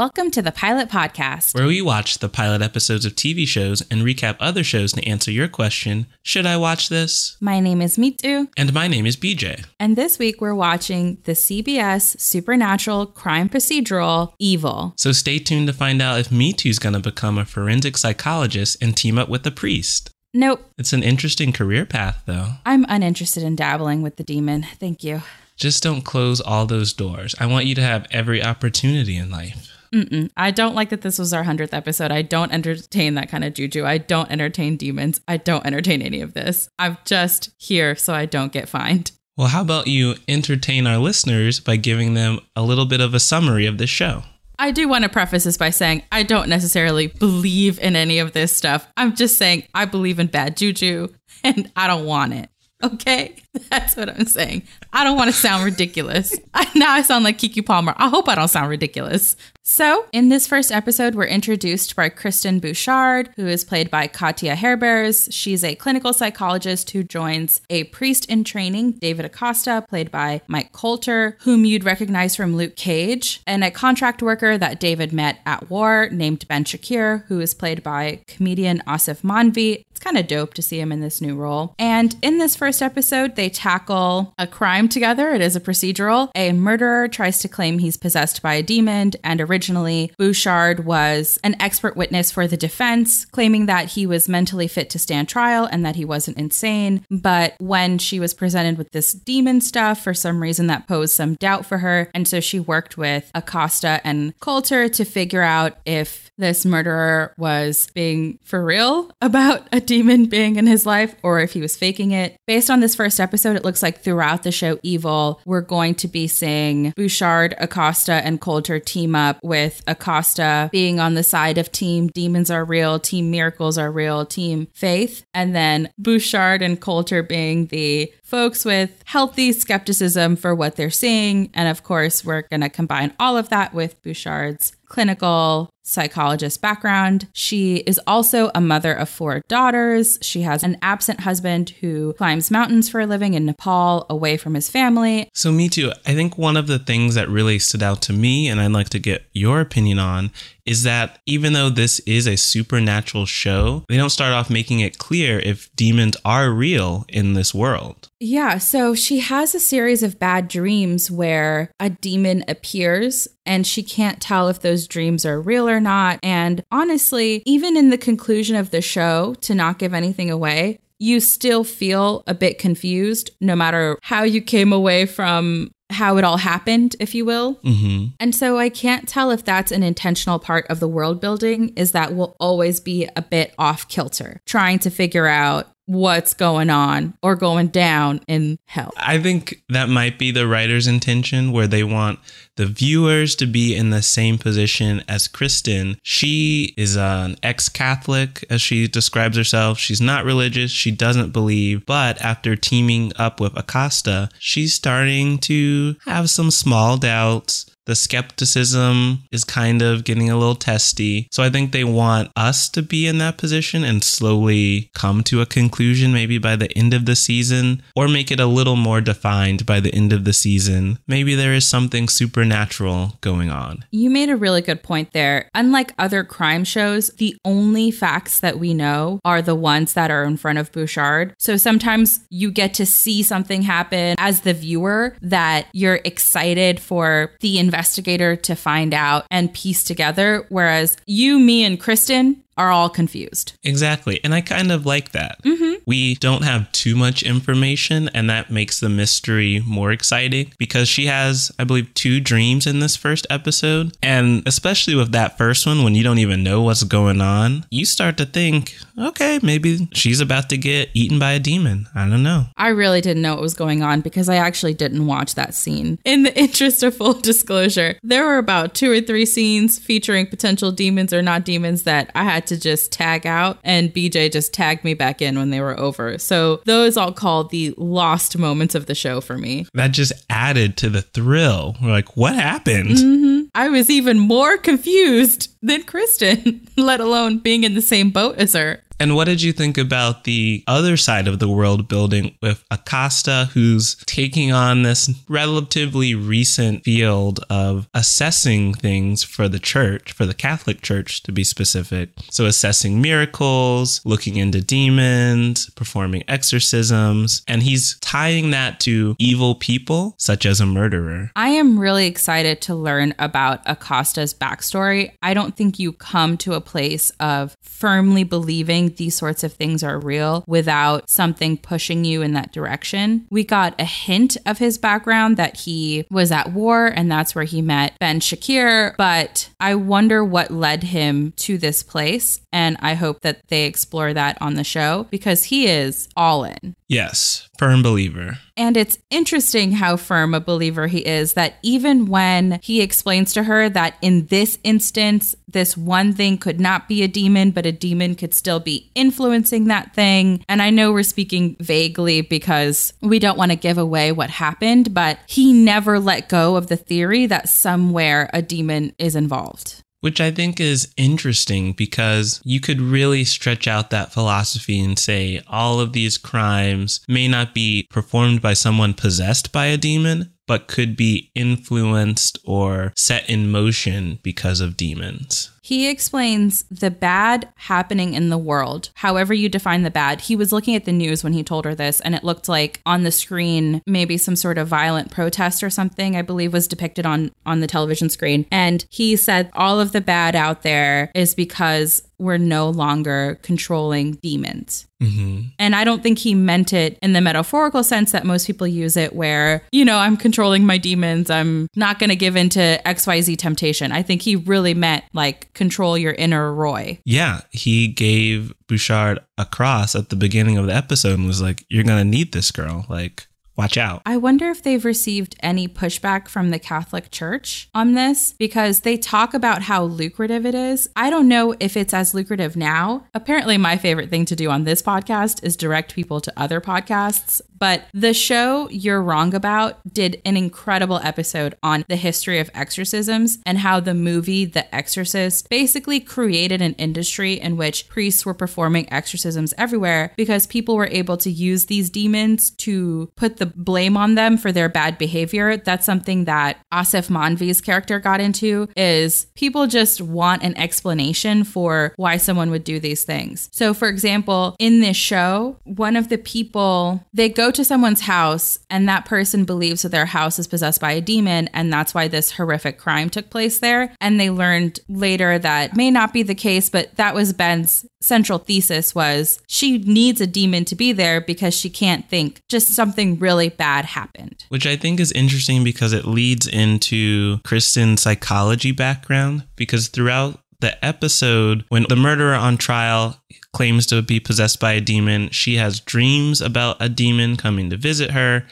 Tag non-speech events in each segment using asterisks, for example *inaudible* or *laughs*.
Welcome to the Pilot Podcast, where we watch the pilot episodes of TV shows and recap other shows to answer your question Should I watch this? My name is Mitu. And my name is BJ. And this week we're watching the CBS supernatural crime procedural Evil. So stay tuned to find out if Mitu's going to become a forensic psychologist and team up with a priest. Nope. It's an interesting career path, though. I'm uninterested in dabbling with the demon. Thank you. Just don't close all those doors. I want you to have every opportunity in life. Mm-mm. I don't like that this was our 100th episode. I don't entertain that kind of juju. I don't entertain demons. I don't entertain any of this. I'm just here so I don't get fined. Well, how about you entertain our listeners by giving them a little bit of a summary of this show? I do want to preface this by saying I don't necessarily believe in any of this stuff. I'm just saying I believe in bad juju *laughs* and I don't want it. Okay, *laughs* that's what I'm saying. I don't want to sound ridiculous. Now I sound like Keke Palmer. I hope I don't sound ridiculous. So, in this first episode, we're introduced by Kristen Bouchard, who is played by Katja Herbers. She's a clinical psychologist who joins a priest in training, David Acosta, played by Mike Colter, whom you'd recognize from Luke Cage, and a contract worker that David met at war named Ben Shakir, who is played by comedian Aasif Mandvi. It's kind of dope to see him in this new role. And in this first episode, they tackle a crime together. It is a procedural. A murderer tries to claim he's possessed by a demon, and originally, Bouchard was an expert witness for the defense, claiming that he was mentally fit to stand trial and that he wasn't insane. But when she was presented with this demon stuff, for some reason that posed some doubt for her. And so she worked with Acosta and Coulter to figure out if this murderer was being for real *laughs* about a demon being in his life or if he was faking it. Based on this first episode, it looks like throughout the show Evil, we're going to be seeing Bouchard, Acosta, and Coulter team up with Acosta being on the side of Team Demons Are Real, Team Miracles Are Real, Team Faith, and then Bouchard and Coulter being the folks with healthy skepticism for what they're seeing. And of course, we're going to combine all of that with Bouchard's clinical psychologist background. She is also a mother of four daughters. She has an absent husband who climbs mountains for a living in Nepal away from his family. So, Mitu. I think one of the things that really stood out to me, and I'd like to get your opinion on, is that even though this is a supernatural show, they don't start off making it clear if demons are real in this world. Yeah, so she has a series of bad dreams where a demon appears and she can't tell if those dreams are real or not. And honestly, even in the conclusion of the show, to not give anything away, you still feel a bit confused no matter how you came away from how it all happened, if you will. Mm-hmm. And so I can't tell if that's an intentional part of the world building, is that we'll always be a bit off kilter, trying to figure out what's going on or going down in hell. I think that might be the writer's intention where they want the viewers to be in the same position as Kristen. She is an ex Catholic, as she describes herself. She's not religious, she doesn't believe, but after teaming up with Acosta, she's starting to have some small doubts the skepticism is kind of getting a little testy. So I think they want us to be in that position and slowly come to a conclusion, maybe by the end of the season, or make it a little more defined by the end of the season. Maybe there is something supernatural going on. You made a really good point there. Unlike other crime shows, the only facts that we know are the ones that are in front of Bouchard. So sometimes you get to see something happen as the viewer that you're excited for the investigation investigator to find out and piece together. Whereas you, me, and Kristen are all confused. Exactly. And I kind of like that. Mm-hmm. We don't have too much information, and that makes the mystery more exciting because she has, I believe, two dreams in this first episode. And especially with that first one, when you don't even know what's going on, you start to think, okay, maybe she's about to get eaten by a demon. I don't know. I really didn't know what was going on because I actually didn't watch that scene. In the *laughs* interest of full disclosure, there were about two or three scenes featuring potential demons or not demons that I had to just tag out, and BJ just tagged me back in when they were over. So those I'll call the lost moments of the show for me. That just added to the thrill. We're like, what happened? Mm-hmm. I was even more confused than Kristen, *laughs* let alone being in the same boat as her. And what did you think about the other side of the world building with Acosta, who's taking on this relatively recent field of assessing things for the church, for the Catholic Church to be specific? So, assessing miracles, looking into demons, performing exorcisms, and he's tying that to evil people, such as a murderer. I am really excited to learn about Acosta's backstory. I don't think you come to a place of firmly believing these sorts of things are real without something pushing you in that direction. We got a hint of his background that he was at war and that's where he met Ben Shakir, but I wonder what led him to this place. And I hope that they explore that on the show because he is all in. Yes, firm believer. And it's interesting how firm a believer he is that even when he explains to her that in this instance, this one thing could not be a demon, but a demon could still be influencing that thing. And I know we're speaking vaguely because we don't want to give away what happened, but he never let go of the theory that somewhere a demon is involved. Which I think is interesting because you could really stretch out that philosophy and say all of these crimes may not be performed by someone possessed by a demon, but could be influenced or set in motion because of demons. He explains the bad happening in the world, however you define the bad. He was looking at the news when he told her this, and it looked like on the screen, maybe some sort of violent protest or something, I believe was depicted on, on the television screen. And he said all of the bad out there is because we're no longer controlling demons. Mm-hmm. And I don't think he meant it in the metaphorical sense that most people use it, where, you know, I'm controlling my demons. I'm not going to give in to XYZ temptation. I think he really meant like control your inner Roy. Yeah. He gave Bouchard a cross at the beginning of the episode and was like, You're going to need this girl. Like, watch out. I wonder if they've received any pushback from the Catholic Church on this because they talk about how lucrative it is. I don't know if it's as lucrative now. Apparently, my favorite thing to do on this podcast is direct people to other podcasts. But the show You're Wrong About did an incredible episode on the history of exorcisms and how the movie The Exorcist basically created an industry in which priests were performing exorcisms everywhere because people were able to use these demons to put the blame on them for their bad behavior. That's something that Aasif Mandvi's character got into is people just want an explanation for why someone would do these things. So for example, in this show, one of the people they go to someone's house and that person believes that their house is possessed by a demon and that's why this horrific crime took place there and they learned later that may not be the case but that was Ben's central thesis was she needs a demon to be there because she can't think just something really bad happened. Which I think is interesting because it leads into Kristen's psychology background because throughout the episode when the murderer on trial claims to be possessed by a demon, she has dreams about a demon coming to visit her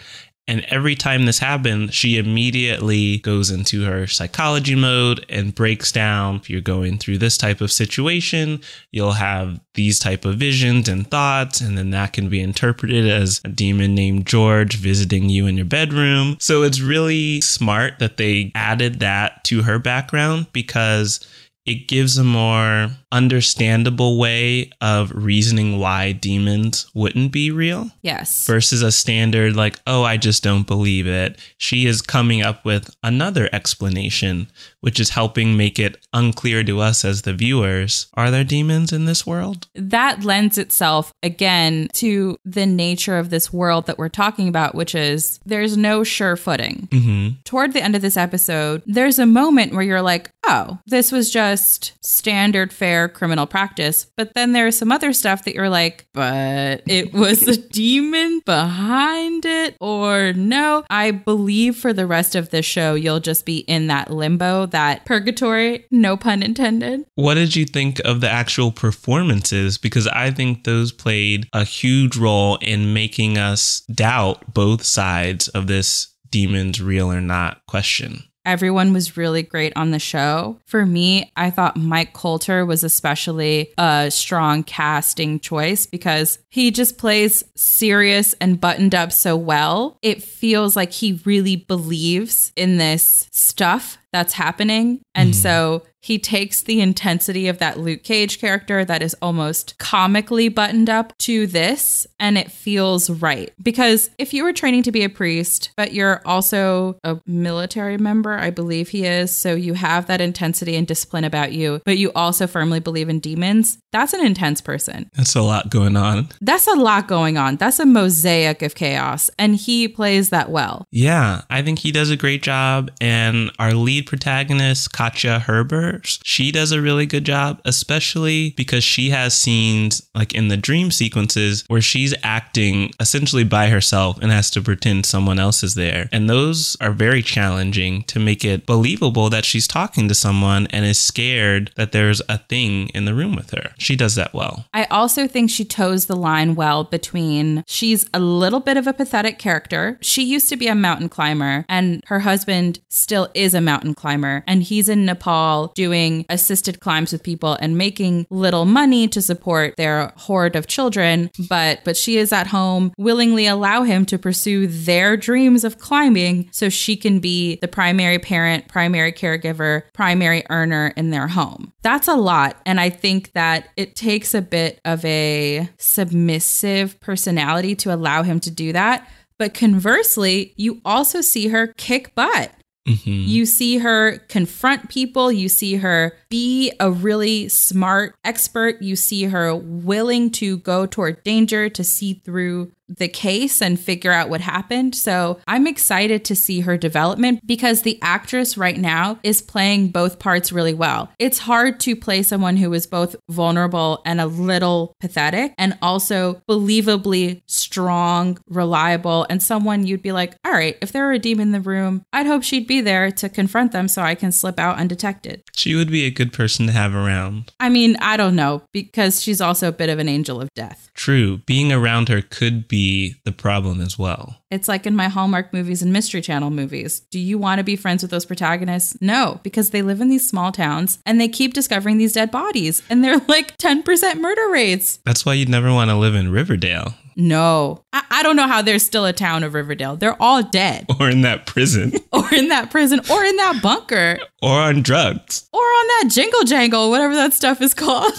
and every time this happens, she immediately goes into her psychology mode and breaks down. If you're going through this type of situation, you'll have these type of visions and thoughts, and then that can be interpreted as a demon named George visiting you in your bedroom. So it's really smart that they added that to her background because it gives a more understandable way of reasoning why demons wouldn't be real. Yes. Versus a standard like, oh, I just don't believe it. She is coming up with another explanation, which is helping make it unclear to us as the viewers are there demons in this world? That lends itself again to the nature of this world that we're talking about, which is there's no sure footing. Mm-hmm. Toward the end of this episode, there's a moment where you're like, oh, this was just standard fair criminal practice. But then there's some other stuff that you're like, but it was a *laughs* demon behind it, or no. I believe for the rest of the show, you'll just be in that limbo, that purgatory, no pun intended. What did you think of the actual performances? Because I think those played a huge role in making us doubt both sides of this demon's real or not question. Everyone was really great on the show. For me, I thought Mike Colter was especially a strong casting choice because he just plays serious and buttoned up so well. It feels like he really believes in this stuff that's happening. And hmm. so he takes the intensity of that Luke Cage character that is almost comically buttoned up to this, and it feels right. Because if you were training to be a priest, but you're also a military member, I believe he is, so you have that intensity and discipline about you, but you also firmly believe in demons, that's an intense person. That's a lot going on. That's a lot going on. That's a mosaic of chaos, and he plays that well. Yeah, I think he does a great job. And our lead protagonist, Katja Herber, she does a really good job, especially because she has scenes like in the dream sequences where she's acting essentially by herself and has to pretend someone else is there. And those are very challenging to make it believable that she's talking to someone and is scared that there's a thing in the room with her. She does that well. I also think she toes the line well between she's a little bit of a pathetic character. She used to be a mountain climber, and her husband still is a mountain climber, and he's in Nepal doing assisted climbs with people and making little money to support their horde of children. But but she is at home willingly allow him to pursue their dreams of climbing so she can be the primary parent, primary caregiver, primary earner in their home. That's a lot. And I think that it takes a bit of a submissive personality to allow him to do that. But conversely, you also see her kick butt. Mm-hmm. You see her confront people. You see her be a really smart expert. You see her willing to go toward danger to see through the case and figure out what happened. So I'm excited to see her development because the actress right now is playing both parts really well. It's hard to play someone who is both vulnerable and a little pathetic and also believably strong, reliable, and someone you'd be like, all right, if there were a demon in the room, I'd hope she'd be there to confront them so I can slip out undetected. She would be a good person to have around. I mean, I don't know because she's also a bit of an angel of death. True, being around her could be the problem as well. It's like in my Hallmark movies and Mystery Channel movies. Do you want to be friends with those protagonists? No, because they live in these small towns and they keep discovering these dead bodies and they're *laughs* like 10% murder rates. That's why you'd never want to live in Riverdale No, I, I don't know how there's still a town of Riverdale. They're all dead *laughs* or in that prison *laughs* or in that prison or in that bunker or on drugs. or on that jingle jangle, whatever that stuff is called.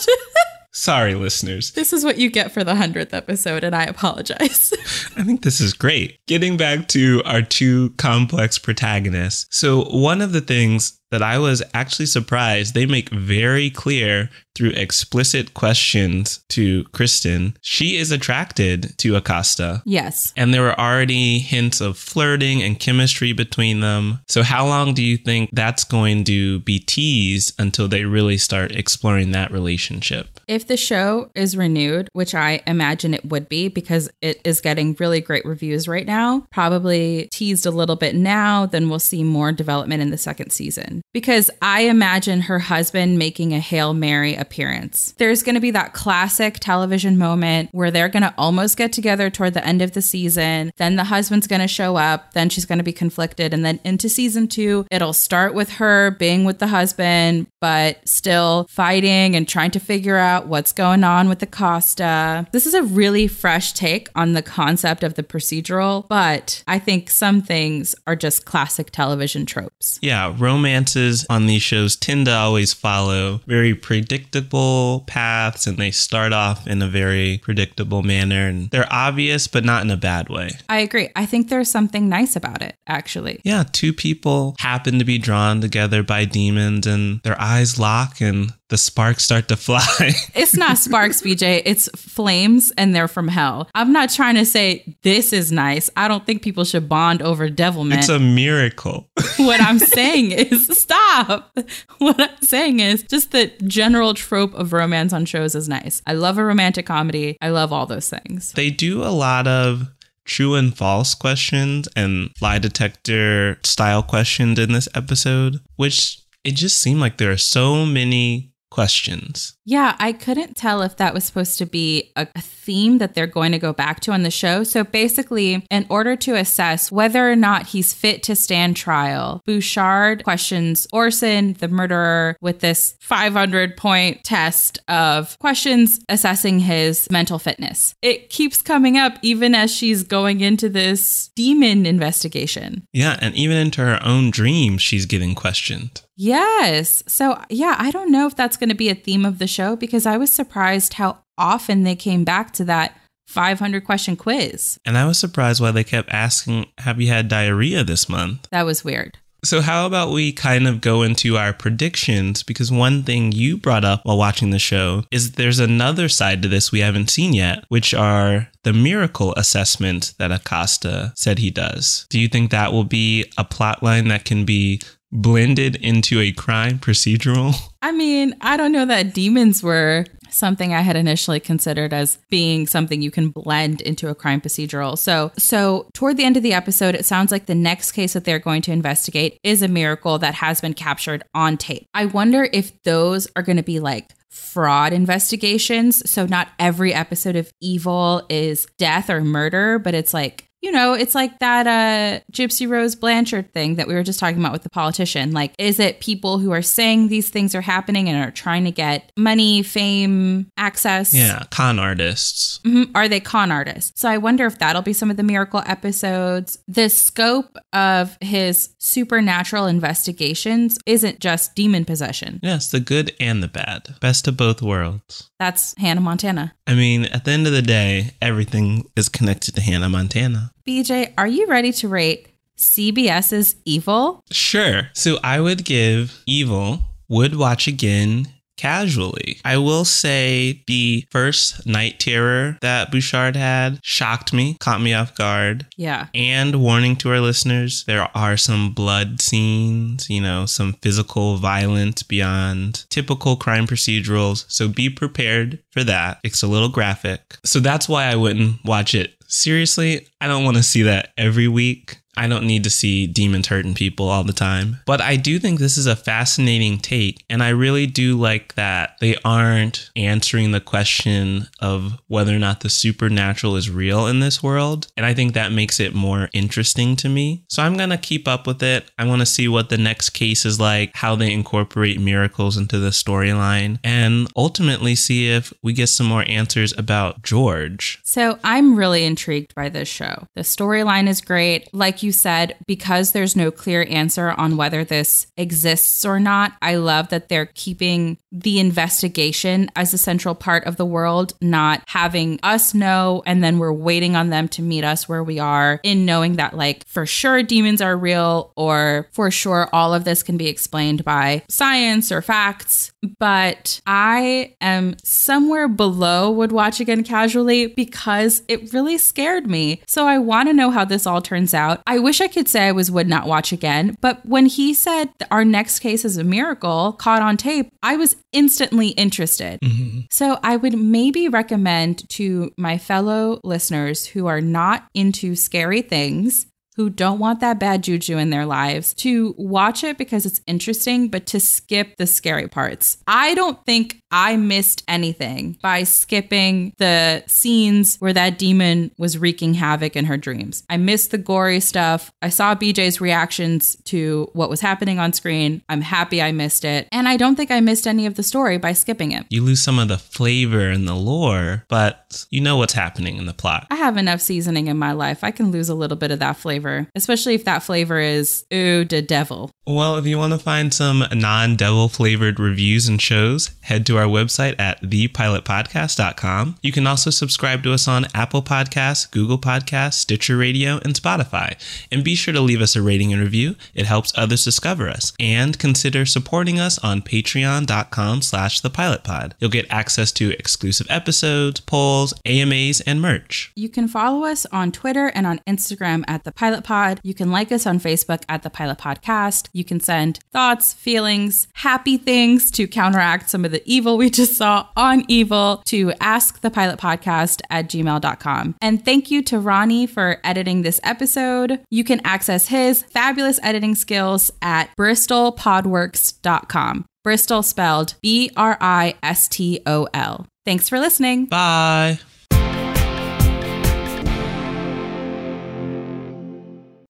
Sorry, listeners. this is what you get for the 100th episode, and I apologize. *laughs* I think this is great. Getting back to our two complex protagonists. So, one of the things that I was actually surprised they make very clear through explicit questions to Kristen, she is attracted to Acosta. yes. And there were already hints of flirting and chemistry between them. So, how long do you think that's going to be teased until they really start exploring that relationship? If the show is renewed, which I imagine it would be because it is getting really great reviews right now, probably teased a little bit now, then we'll see more development in the second season. Because I imagine her husband making a Hail Mary appearance. There's going to be that classic television moment where they're going to almost get together toward the end of the season. Then the husband's going to show up. Then she's going to be conflicted. And then into season two, it'll start with her being with the husband, but still fighting and trying to figure out what's going on with the Costa. This is a really fresh take on the concept of the procedural, but I think some things are just classic television tropes. Yeah, romances on these shows tend to always follow very predictable paths and they start off in a very predictable manner and they're obvious but not in a bad way. I agree. I think there's something nice about it, actually. Yeah, two people happen to be drawn together by demons and their eyes lock and the sparks start to *laughs* fly. It's not sparks, BJ. It's flames and they're from hell. I'm not trying to say this is nice. I don't think people should bond over devilment. it's a miracle. *laughs* what I'm saying is stop. What I'm saying is just the general trope of romance on shows is nice. I love a romantic comedy. I love all those things. They do a lot of true and false questions and lie detector style questions in this episode, which it just seemed like there are so many questions. Yeah, I couldn't tell if that was supposed to be a, theme that they're going to go back to on the show. So basically, in order to assess whether or not he's fit to stand trial, Bouchard questions Orson, the murderer, with this 500 point test of questions assessing his mental fitness. It keeps coming up even as she's going into this demon investigation. Yeah, and even into her own dreams, she's getting questioned. Yes. So, yeah, I don't know if that's going to be a theme of the show because I was surprised how often they came back to that 500 question quiz. And I was surprised why they kept asking, Have you had diarrhea this month? That was weird. So, how about we kind of go into our predictions? Because one thing you brought up while watching the show is there's another side to this we haven't seen yet, which are the miracle assessment that Acosta said he does. Do you think that will be a plot line that can be blended into a crime procedural? *laughs* I mean, I don't know that demons were something I had initially considered as being something you can blend into a crime procedural. So, so toward the end of the episode, it sounds like the next case that they're going to investigate is a miracle that has been captured on tape. I wonder if those are going to be like fraud investigations. So not every episode of Evil is death or murder, but it's like you know, it's like that uh, Gypsy Rose Blanchard thing that we were just talking about with the politician. Like, is it people who are saying these things are happening and are trying to get money, fame, access? Yeah, con artists. Mm-hmm. Are they con artists? So I wonder if that'll be some of the miracle episodes. The scope of his supernatural investigations isn't just demon possession. Yes, the good and the bad. Best of both worlds. That's Hannah Montana. I mean, at the end of the day, everything is connected to Hannah Montana. BJ, are you ready to rate CBS's Evil? Sure. So I would give Evil, would watch again casually. I will say the first night terror that Bouchard had shocked me, caught me off guard. Yeah. And warning to our listeners, there are some blood scenes, you know, some physical violence beyond typical crime procedurals. So be prepared for that. It's a little graphic. So that's why I wouldn't watch it. Seriously, I don't want to see that every week. I don't need to see demons hurting people all the time. But I do think this is a fascinating take. And I really do like that they aren't answering the question of whether or not the supernatural is real in this world. And I think that makes it more interesting to me. So I'm going to keep up with it. I want to see what the next case is like, how they incorporate miracles into the storyline, and ultimately see if we get some more answers about George. So I'm really intrigued by this show. The storyline is great. Like you said, because there's no clear answer on whether this exists or not, I love that they're keeping the investigation as a central part of the world, not having us know and then we're waiting on them to meet us where we are in knowing that, like, for sure demons are real or for sure all of this can be explained by science or facts. But I am somewhere below would watch again casually because it really scared me. So I want to know how this all turns out. I wish I could say I was would not watch again, but when he said our next case is a miracle caught on tape, I was instantly interested. Mm-hmm. So I would maybe recommend to my fellow listeners who are not into scary things who don't want that bad juju in their lives to watch it because it's interesting, but to skip the scary parts. I don't think I missed anything by skipping the scenes where that demon was wreaking havoc in her dreams. I missed the gory stuff. I saw BJ's reactions to what was happening on screen. I'm happy I missed it. And I don't think I missed any of the story by skipping it. You lose some of the flavor and the lore, but you know what's happening in the plot. I have enough seasoning in my life. I can lose a little bit of that flavor especially if that flavor is ooh the devil. Well, if you want to find some non devil flavored reviews and shows, head to our website at thepilotpodcast.com. You can also subscribe to us on Apple Podcasts, Google Podcasts, Stitcher Radio, and Spotify. And be sure to leave us a rating and review. It helps others discover us. And consider supporting us on patreon.com slash thepilotpod. You'll get access to exclusive episodes, polls, AMAs, and merch. You can follow us on Twitter and on Instagram at the Pilot Pod. You can like us on Facebook at the Pilot Podcast. You can send thoughts, feelings, happy things to counteract some of the evil we just saw on evil to ask the pilot podcast at gmail.com. And thank you to Ronnie for editing this episode. You can access his fabulous editing skills at bristolpodworks.com. Bristol spelled B R I S T O L. Thanks for listening. Bye.